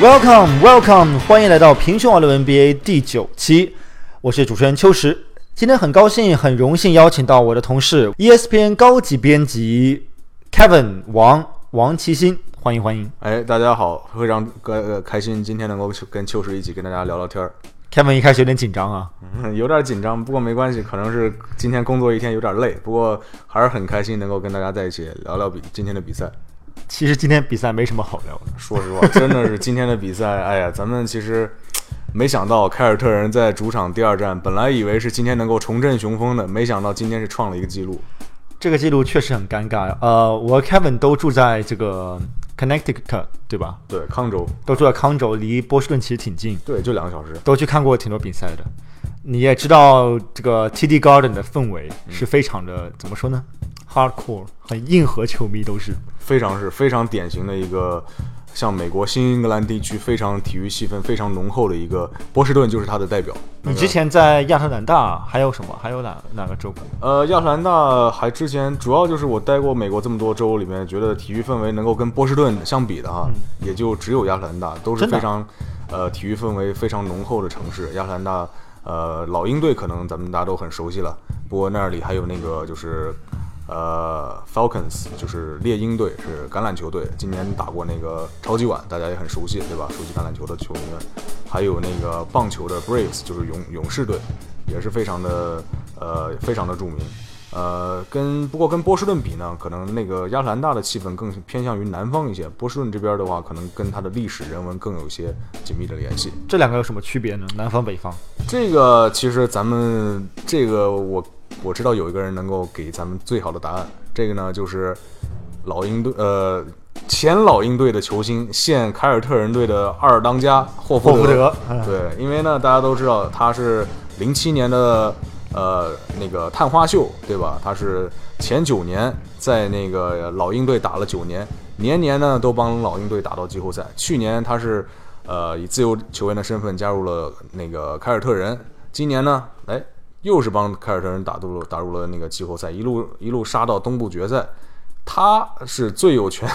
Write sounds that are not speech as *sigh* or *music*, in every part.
Welcome, welcome，欢迎来到平胸网络 NBA 第九期，我是主持人秋实。今天很高兴、很荣幸邀请到我的同事 ESPN 高级编辑 Kevin 王王其新，欢迎欢迎。哎，大家好，非常呃开心，今天能够跟秋实一起跟大家聊聊天儿。Kevin 一开始有点紧张啊，嗯有点紧张，不过没关系，可能是今天工作一天有点累，不过还是很开心能够跟大家在一起聊聊比今天的比赛。其实今天比赛没什么好聊的。*laughs* 说实话，真的是今天的比赛，哎呀，咱们其实没想到凯尔特人在主场第二战，本来以为是今天能够重振雄风的，没想到今天是创了一个记录。这个记录确实很尴尬。呃，我和 Kevin 都住在这个 Connecticut，对吧？对，康州，都住在康州，离波士顿其实挺近，对，就两个小时。都去看过挺多比赛的。你也知道这个 TD Garden 的氛围是非常的，怎么说呢？Hardcore，很硬核球迷都是。非常是非常典型的一个，像美国新英格兰地区非常体育气氛非常浓厚的一个波士顿就是它的代表。你之前在亚特兰大还有什么？还有哪哪个州？呃，亚特兰大还之前主要就是我待过美国这么多州里面，觉得体育氛围能够跟波士顿相比的哈，也就只有亚特兰大，都是非常呃体育氛围非常浓厚的城市。亚特兰大呃老鹰队可能咱们大家都很熟悉了，不过那里还有那个就是。呃，Falcons 就是猎鹰队，是橄榄球队，今年打过那个超级碗，大家也很熟悉，对吧？熟悉橄榄球的球迷们，还有那个棒球的 Braves，就是勇勇士队，也是非常的呃非常的著名。呃，跟不过跟波士顿比呢，可能那个亚特兰大的气氛更偏向于南方一些，波士顿这边的话，可能跟它的历史人文更有一些紧密的联系。这两个有什么区别呢？南方北方？这个其实咱们这个我我知道有一个人能够给咱们最好的答案，这个呢就是老鹰队呃前老鹰队的球星，现凯尔特人队的二当家霍福霍福德嗯对，因为呢大家都知道他是零七年的呃那个探花秀对吧？他是前九年在那个老鹰队打了九年，年年呢都帮老鹰队打到季后赛。去年他是呃以自由球员的身份加入了那个凯尔特人，今年呢，哎，又是帮凯尔特人打入了打入了那个季后赛，一路一路杀到东部决赛。他是最有权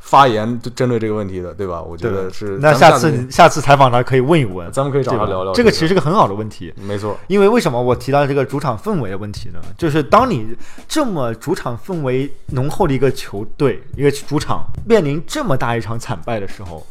发言针对这个问题的，对吧？我觉得是。那下次次下次采访他可以问一问，咱们可以找他聊聊这个其实是个很好的问题。没错，因为为什么我提到这个主场氛围的问题呢？就是当你这么主场氛围浓厚的一个球队，一个主场面临这么大一场惨败的时候，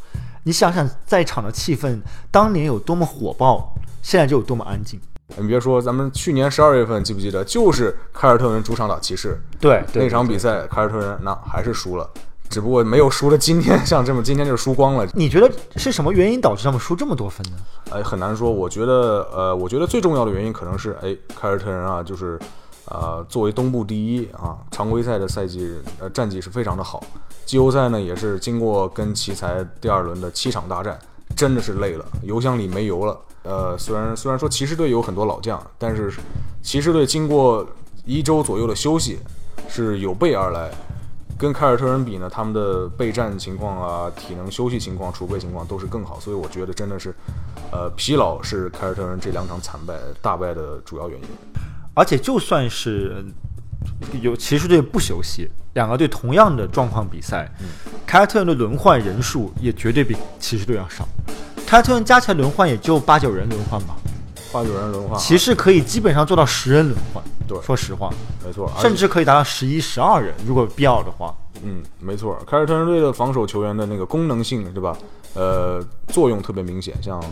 你想想在场的气氛当年有多么火爆，现在就有多么安静。你别说，咱们去年十二月份记不记得，就是凯尔特人主场打骑士对，对那场比赛，凯尔特人那还是输了，只不过没有输了今天像这么，今天就是输光了。你觉得是什么原因导致他们输这么多分呢？哎，很难说。我觉得，呃，我觉得最重要的原因可能是，哎，凯尔特人啊，就是，呃，作为东部第一啊，常规赛的赛季呃战绩是非常的好，季后赛呢也是经过跟奇才第二轮的七场大战，真的是累了，油箱里没油了。呃，虽然虽然说骑士队有很多老将，但是骑士队经过一周左右的休息，是有备而来。跟凯尔特人比呢，他们的备战情况啊、体能休息情况、储备情况都是更好，所以我觉得真的是，呃，疲劳是凯尔特人这两场惨败大败的主要原因。而且就算是有骑士队不休息，两个队同样的状况比赛，凯尔特人的轮换人数也绝对比骑士队要少。凯尔特人加起来轮换也就八九人轮换吧，八九人轮换，骑士可以基本上做到十人轮换。对说实话，没错，甚至可以达到十一、十二人，如果必要的话。嗯，没错，凯尔特人队的防守球员的那个功能性，对吧？呃，作用特别明显，像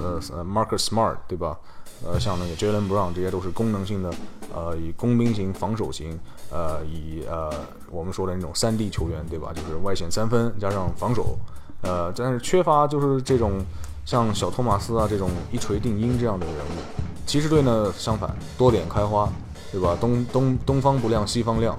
呃呃 Marcus Smart，对吧？呃，像那个 Jalen Brown，这些都是功能性的，呃，以工兵型、防守型，呃，以呃我们说的那种三 D 球员，对吧？就是外线三分加上防守，呃，但是缺乏就是这种像小托马斯啊这种一锤定音这样的人物。骑士队呢相反，多点开花，对吧？东东东方不亮西方亮，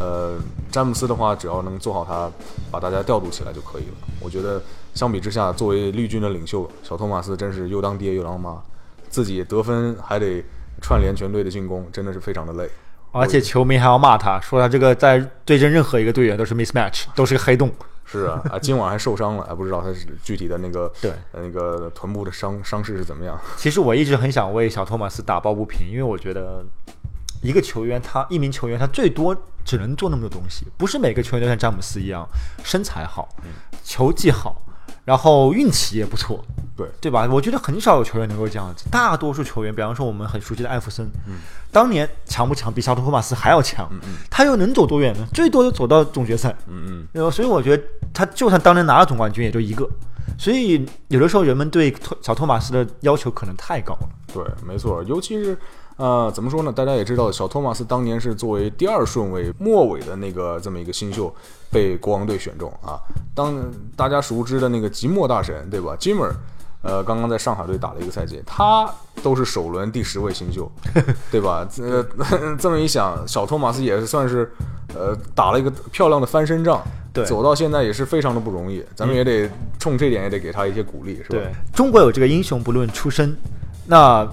呃，詹姆斯的话，只要能做好他，把大家调度起来就可以了。我觉得相比之下，作为绿军的领袖，小托马斯真是又当爹又当妈，自己得分还得串联全队的进攻，真的是非常的累。而且球迷还要骂他，说他这个在对阵任何一个队员都是 mismatch，都是个黑洞。是啊，啊，*laughs* 今晚还受伤了，还不知道他是具体的那个对呃那个臀部的伤伤势是怎么样。*laughs* 其实我一直很想为小托马斯打抱不平，因为我觉得一个球员他一名球员他最多只能做那么多东西，不是每个球员都像詹姆斯一样身材好、球技好，然后运气也不错，对对吧？我觉得很少有球员能够这样子。大多数球员，比方说我们很熟悉的艾弗森，嗯当年强不强？比小托马斯还要强，嗯嗯他又能走多远呢？最多就走到总决赛。嗯嗯，然后，所以我觉得他就算当年拿了总冠军，也就一个。所以有的时候人们对托小托马斯的要求可能太高了。对，没错，尤其是。呃，怎么说呢？大家也知道，小托马斯当年是作为第二顺位末尾的那个这么一个新秀被国王队选中啊。当大家熟知的那个即墨大神，对吧？Jimmer，呃，刚刚在上海队打了一个赛季，他都是首轮第十位新秀，对吧？呃，*laughs* 这么一想，小托马斯也是算是呃打了一个漂亮的翻身仗，对走到现在也是非常的不容易。咱们也得冲这点也得给他一些鼓励，是吧？对，中国有这个英雄不论出身，那。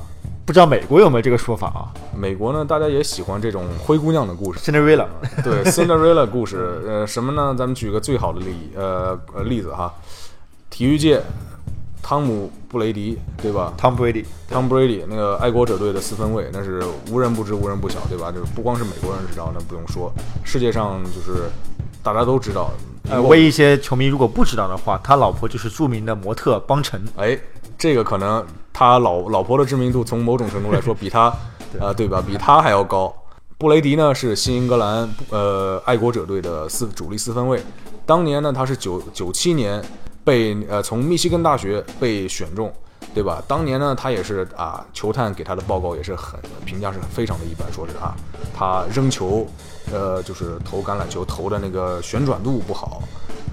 不知道美国有没有这个说法啊？美国呢，大家也喜欢这种灰姑娘的故事，Cinderella。*laughs* 对，Cinderella 故事，呃，什么呢？咱们举个最好的例，呃呃例子哈，体育界，汤姆布雷迪，对吧？Tom Brady，汤 Brady 那个爱国者队的四分卫，那是无人不知，无人不晓，对吧？就是不光是美国人知道，那不用说，世界上就是大家都知道。呃，为一些球迷如果不知道的话，他老婆就是著名的模特邦辰。哎。这个可能他老老婆的知名度从某种程度来说比他，*laughs* 啊对吧？比他还要高。布雷迪呢是新英格兰呃爱国者队的四主力四分卫，当年呢他是九九七年被呃从密西根大学被选中，对吧？当年呢他也是啊球探给他的报告也是很评价是非常的一般，说是啊他扔球呃就是投橄榄球投的那个旋转度不好。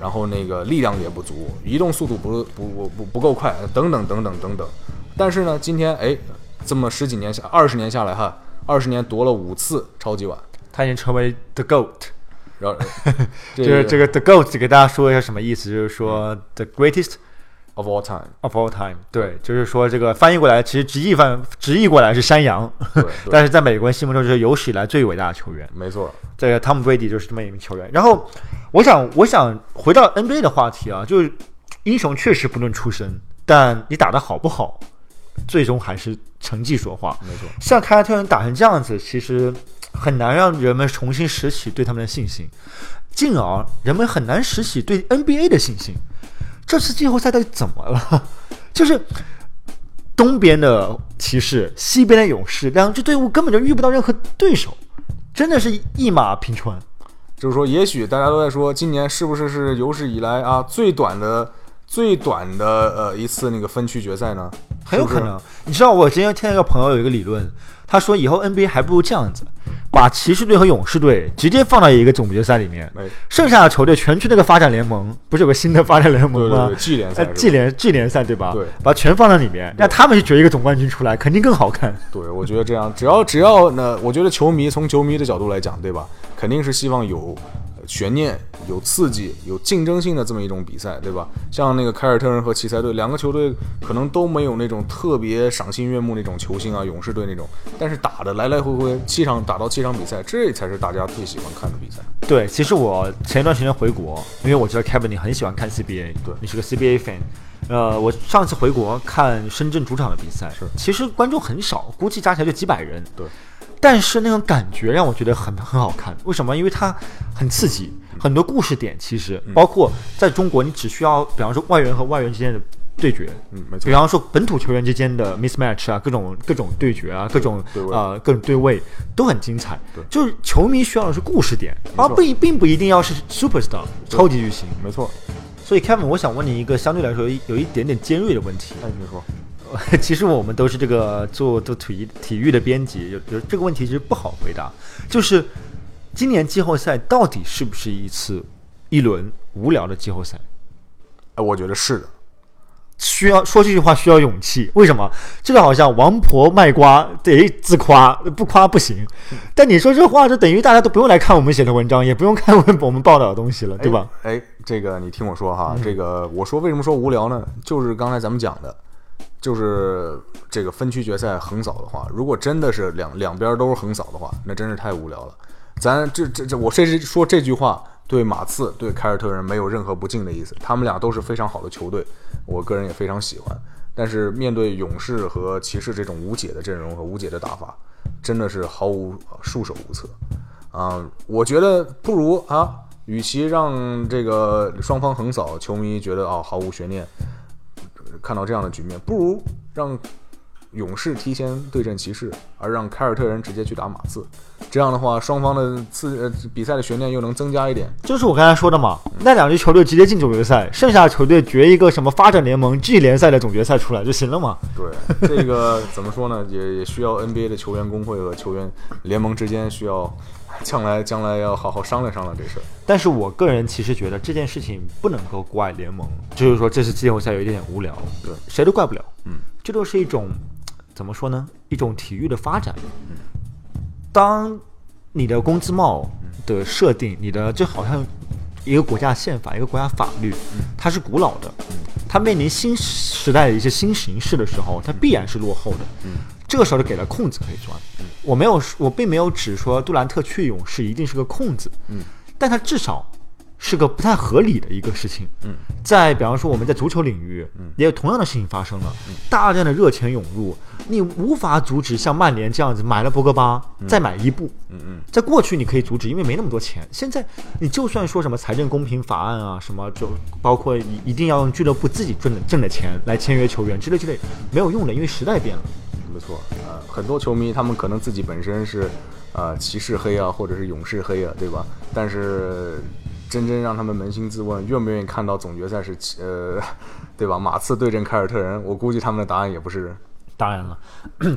然后那个力量也不足，移动速度不不不不不够快，等等等等等等。但是呢，今天哎，这么十几年下，二十年下来哈，二十年夺了五次超级碗，他已经成为 the goat。然后，*laughs* 就是这个 the goat，给大家说一下什么意思，就是说 the greatest。Of all time, of all time，对，就是说这个翻译过来，其实直译翻直译过来是山羊，*laughs* 但是在美国人心目中就是有史以来最伟大的球员。没错，这个汤姆·布雷迪就是这么一名球员。然后，我想，我想回到 NBA 的话题啊，就是英雄确实不论出身，但你打的好不好，最终还是成绩说话。没错，像凯尔特人打成这样子，其实很难让人们重新拾起对他们的信心，进而人们很难拾起对 NBA 的信心。这次季后赛到底怎么了？*laughs* 就是东边的骑士，西边的勇士，两支队伍根本就遇不到任何对手，真的是一马平川。就是说，也许大家都在说，今年是不是是有史以来啊最短的、最短的呃一次那个分区决赛呢？很有可能。你知道，我今天听一个朋友有一个理论。他说：“以后 NBA 还不如这样子，把骑士队和勇士队直接放到一个总决赛里面，剩下的球队全去那个发展联盟，不是有个新的发展联盟吗？G 联赛，G 联 G 联赛对吧？对，把全放在里面，让他们去决一个总冠军出来，肯定更好看。对，我觉得这样，只要只要呢，我觉得球迷从球迷的角度来讲，对吧？肯定是希望有。”悬念有刺激、有竞争性的这么一种比赛，对吧？像那个凯尔特人和奇才队两个球队，可能都没有那种特别赏心悦目那种球星啊，勇士队那种。但是打的来来回回七场，打到七场比赛，这才是大家最喜欢看的比赛。对，其实我前一段时间回国，因为我知道 Kevin 你很喜欢看 CBA，对你是个 CBA fan。呃，我上次回国看深圳主场的比赛，是其实观众很少，估计加起来就几百人。对。但是那种感觉让我觉得很很好看，为什么？因为它很刺激，很多故事点。其实包括在中国，你只需要，比方说外援和外援之间的对决，嗯，没错。比方说本土球员之间的 mismatch 啊，各种各种对决啊，各种呃各种对位都很精彩。对，就是球迷需要的是故事点，而不并不一定要是 superstar 超级巨星。没错。所以 Kevin，我想问你一个相对来说有一点点尖锐的问题。哎，你说。*laughs* 其实我们都是这个做做体育体育的编辑，有有这个问题其实不好回答。就是今年季后赛到底是不是一次一轮无聊的季后赛？哎，我觉得是的。需要说这句话需要勇气。为什么？这个好像王婆卖瓜得自夸，不夸不行。但你说这话，就等于大家都不用来看我们写的文章，也不用看我们报道的东西了，对吧？哎，这个你听我说哈，这个我说为什么说无聊呢？就是刚才咱们讲的。就是这个分区决赛横扫的话，如果真的是两两边都是横扫的话，那真是太无聊了。咱这这这，我这是说这句话对马刺、对凯尔特人没有任何不敬的意思，他们俩都是非常好的球队，我个人也非常喜欢。但是面对勇士和骑士这种无解的阵容和无解的打法，真的是毫无束手无策啊！我觉得不如啊。与其让这个双方横扫，球迷觉得啊、毫无悬念，看到这样的局面，不如让勇士提前对阵骑士，而让凯尔特人直接去打马刺。这样的话，双方的次呃比赛的悬念又能增加一点。就是我刚才说的嘛，那两支球队直接进总决赛，剩下的球队决一个什么发展联盟 G 联赛的总决赛出来就行了嘛。对，这个怎么说呢？也也需要 NBA 的球员工会和球员联盟之间需要将来将来要好好商量商量这事儿。但是我个人其实觉得这件事情不能够怪联盟，就是说这次季后赛有一点点无聊，对谁都怪不了。嗯，这都是一种怎么说呢？一种体育的发展。当你的工资帽的设定，你的就好像一个国家宪法、一个国家法律，它是古老的，它面临新时代的一些新形势的时候，它必然是落后的。这个时候就给了空子可以钻。我没有，我并没有指说杜兰特去勇士一定是个空子，嗯，但他至少是个不太合理的一个事情。嗯，在比方说我们在足球领域，嗯也有同样的事情发生了，大量的热钱涌入，你无法阻止像曼联这样子买了博格巴，再买伊布。嗯嗯，在过去你可以阻止，因为没那么多钱。现在你就算说什么财政公平法案啊，什么就包括一一定要用俱乐部自己挣的挣的钱来签约球员之类之类，没有用的，因为时代变了。没错，呃，很多球迷他们可能自己本身是，呃，骑士黑啊，或者是勇士黑啊，对吧？但是真正让他们扪心自问，愿不愿意看到总决赛是呃，对吧？马刺对阵凯尔特人，我估计他们的答案也不是。当然了，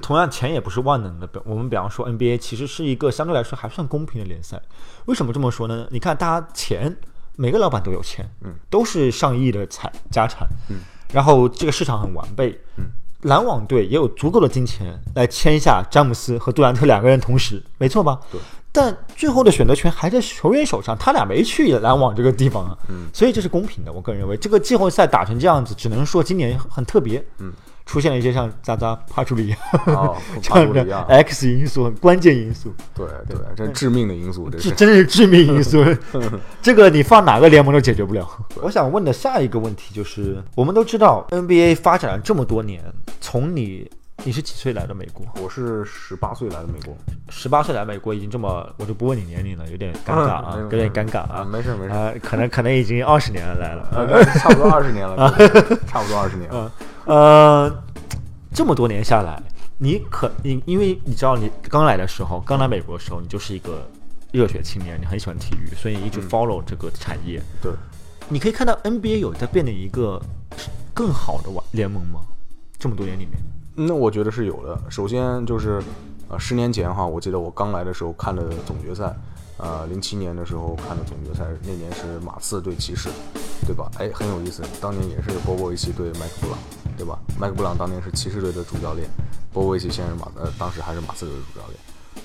同样钱也不是万能的。比我们比方说 NBA 其实是一个相对来说还算公平的联赛。为什么这么说呢？你看大家钱，每个老板都有钱，嗯，都是上亿的财家产，嗯，然后这个市场很完备，嗯，篮网队也有足够的金钱来签下詹姆斯和杜兰特两个人同时，没错吧？对。但最后的选择权还在球员手上，他俩没去篮网这个地方啊，嗯，所以这是公平的。我个人认为，这个季后赛打成这样子，只能说今年很特别，嗯，出现了一些像扎扎帕楚里哦这 *laughs* 帕样的楚里啊 X 因素，很关键因素，对对，这致命的因素，这真是致命因素。*laughs* 这个你放哪个联盟都解决不了。我想问的下一个问题就是，我们都知道 NBA 发展了这么多年，从你你是几岁来的美国？我是十八岁来的美国，十八岁来美国已经这么，我就不问你年龄了，有点尴尬啊 *laughs* 没有，有点尴尬啊。没事没事啊，可能可能已经二十年了来了。呃，差不多二十年了，差不多二十年了。呃，这么多年下来，你可你因为你知道你刚来的时候，刚来美国的时候，你就是一个热血青年，你很喜欢体育，所以你一直 follow 这个产业。对，你可以看到 NBA 有在变得一个更好的网联盟吗？这么多年里面，那我觉得是有的。首先就是，呃，十年前哈，我记得我刚来的时候看的总决赛，呃，零七年的时候看的总决赛，那年是马刺对骑士，对吧？哎，很有意思。当年也是波波维奇对麦克布朗，对吧？麦克布朗当年是骑士队的主教练，波波维奇现在是马呃，当时还是马刺队的主教练。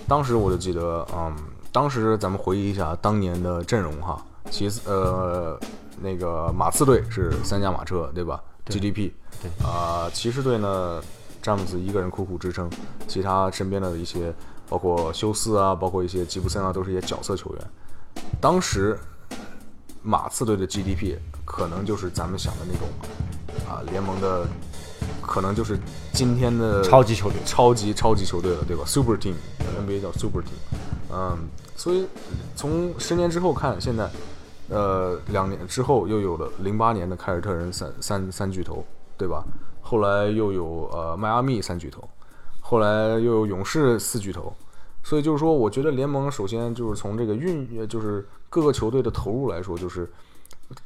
当时我就记得，嗯，当时咱们回忆一下当年的阵容哈，骑士呃那个马刺队是三驾马车，对吧？GDP 对啊、骑士队呢，詹姆斯一个人苦苦支撑，其他身边的一些包括休斯啊，包括一些吉布森啊，都是一些角色球员。当时马刺队的 GDP 可能就是咱们想的那种啊联盟的，可能就是今天的超级球队超级超级球队了，对吧？Super Team，NBA 叫 Super Team，嗯，所以从十年之后看，现在呃两年之后又有了零八年的凯尔特人三三三巨头，对吧？后来又有呃迈阿密三巨头，后来又有勇士四巨头，所以就是说，我觉得联盟首先就是从这个运，呃就是各个球队的投入来说，就是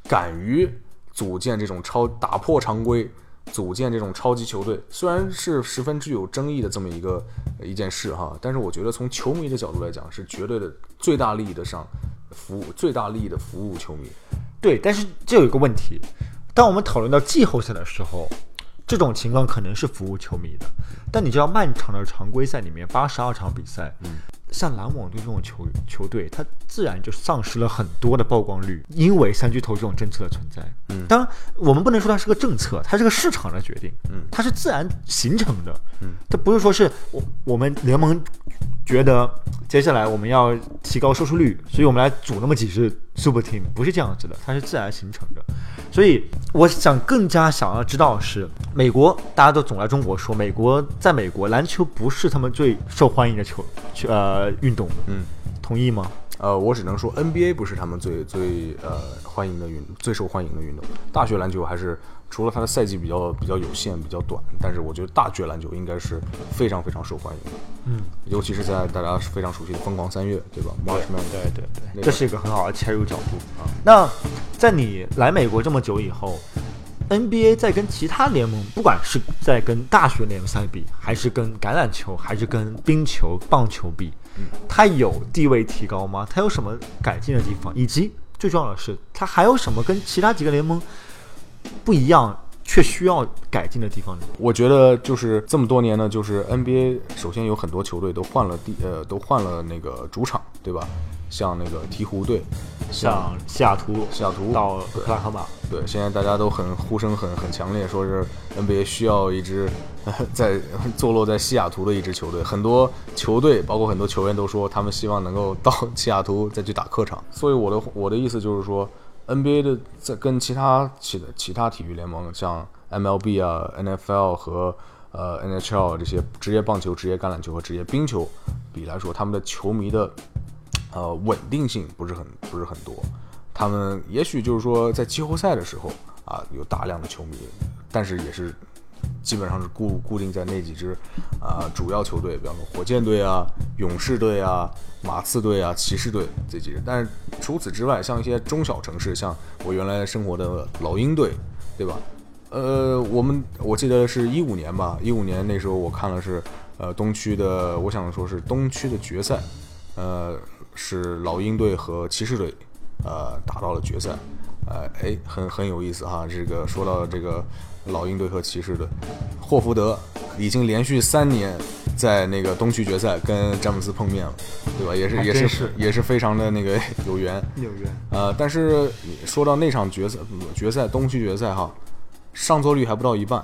敢于组建这种超打破常规，组建这种超级球队，虽然是十分具有争议的这么一个呃一件事哈，但是我觉得从球迷的角度来讲，是绝对的最大利益的上服务，最大利益的服务球迷。对，但是这有一个问题，当我们讨论到季后赛的时候，这种情况可能是服务球迷的，但你知道漫长的常规赛里面八十二场比赛，嗯，像篮网队这种球球队，它自然就丧失了很多的曝光率，因为三巨头这种政策的存在。嗯当然我们不能说它是个政策，它是个市场的决定，嗯它是自然形成的，嗯，它不是说是我我们联盟觉得接下来我们要提高收视率，所以我们来组那么几支 super team，不是这样子的，它是自然形成的。所以我想更加想要知道的是，美国大家都总来中国说，美国在美国篮球不是他们最受欢迎的球球呃运动，嗯，同意吗？呃，我只能说 NBA 不是他们最最呃欢迎的运最受欢迎的运动。大学篮球还是除了它的赛季比较比较有限、比较短，但是我觉得大学篮球应该是非常非常受欢迎的。嗯，尤其是在大家非常熟悉的疯狂三月，对吧？Marchman，对对对，那个这是一个很好的切入角度啊。那在你来美国这么久以后，NBA 在跟其他联盟，不管是在跟大学联赛比，还是跟橄榄球，还是跟冰球、棒球比，它有地位提高吗？它有什么改进的地方？以及最重要的是，它还有什么跟其他几个联盟不一样，却需要改进的地方呢？我觉得就是这么多年呢，就是 NBA 首先有很多球队都换了地呃都换了那个主场，对吧？像那个鹈鹕队，像西雅图、西雅图到克拉荷马，对，现在大家都很呼声很很强烈，说是 NBA 需要一支 *laughs* 在 *laughs* 坐落在西雅图的一支球队。很多球队，包括很多球员都说，他们希望能够到西雅图再去打客场。所以我的我的意思就是说，NBA 的在跟其他其的其他体育联盟，像 MLB 啊、NFL 和呃 NHL 这些职业棒球、职业橄榄球和职业冰球比来说，他们的球迷的呃稳定性不是很不是很多。他们也许就是说在季后赛的时候啊有大量的球迷，但是也是基本上是固固定在那几支啊主要球队，比方说火箭队啊、勇士队啊、马刺队啊、骑士队这几支。但是除此之外，像一些中小城市，像我原来生活的老鹰队，对吧？呃，我们我记得是一五年吧，一五年那时候我看了是呃东区的，我想说是东区的决赛，呃是老鹰队和骑士队呃打到了决赛，呃哎很很有意思哈，这个说到这个老鹰队和骑士队，霍福德已经连续三年在那个东区决赛跟詹姆斯碰面了，对吧？也是也是是也是非常的那个 *laughs* 有缘，有缘呃，但是说到那场决赛，决赛东区决赛哈，上座率还不到一半。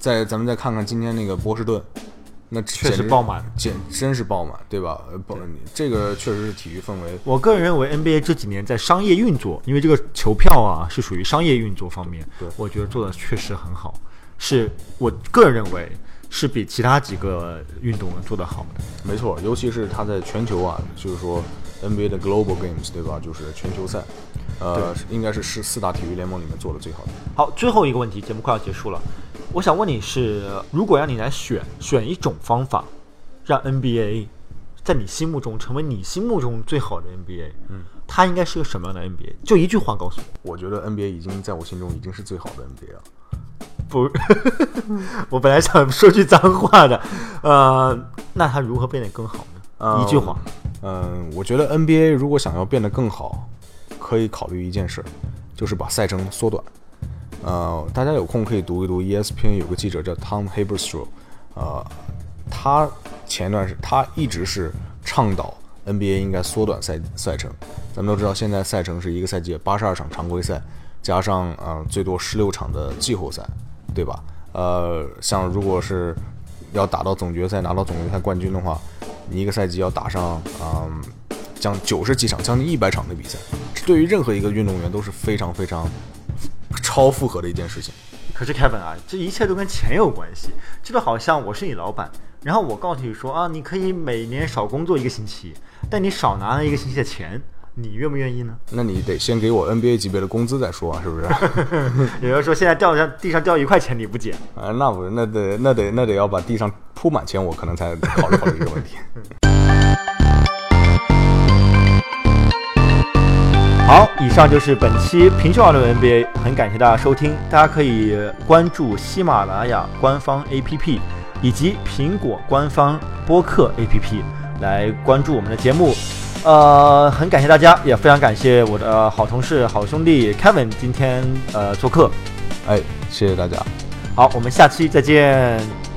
再咱们再看看今天那个波士顿，那确实爆满。简真是爆满，对吧？呃，爆这个确实是体育氛围。我个人认为 NBA 这几年在商业运作，因为这个球票啊是属于商业运作方面，对我觉得做的确实很好，是我个人认为是比其他几个运动做得好的。没错，尤其是它在全球啊，就是说 NBA 的 Global Games，对吧？就是全球赛，呃，应该是是四大体育联盟里面做的最好的。好，最后一个问题，节目快要结束了，我想问你是，如果让你来选选一种方法，让 NBA 在你心目中成为你心目中最好的 NBA，嗯，它应该是个什么样的 NBA？就一句话告诉我。我觉得 NBA 已经在我心中已经是最好的 NBA 了。不，*laughs* 我本来想说句脏话的，呃，那它如何变得更好呢？嗯一句话，嗯，我觉得 NBA 如果想要变得更好，可以考虑一件事，就是把赛程缩短。呃，大家有空可以读一读 ESPN 有个记者叫 Tom Haberstroh，呃，他前段时他一直是倡导 NBA 应该缩短赛赛程。咱们都知道，现在赛程是一个赛季八十二场常规赛，加上呃最多十六场的季后赛，对吧？呃，像如果是要打到总决赛拿到总决赛冠军的话，你一个赛季要打上嗯将九十几场，将近一百场的比赛，这对于任何一个运动员都是非常非常超负荷的一件事情。可是 Kevin 啊，这一切都跟钱有关系，这就好像我是你老板，然后我告诉你说啊，你可以每年少工作一个星期，但你少拿了一个星期的钱，你愿不愿意呢？那你得先给我 NBA 级别的工资再说啊，是不是？也就是说，现在掉下地上掉一块钱你不捡，啊，那不那得那得那得要把地上铺满钱，我可能才考虑考虑这个问题。*laughs* 好，以上就是本期平球二六 NBA，很感谢大家收听，大家可以关注喜马拉雅官方 APP 以及苹果官方播客 APP 来关注我们的节目。呃，很感谢大家，也非常感谢我的好同事、好兄弟 Kevin 今天呃做客。哎，谢谢大家。好，我们下期再见。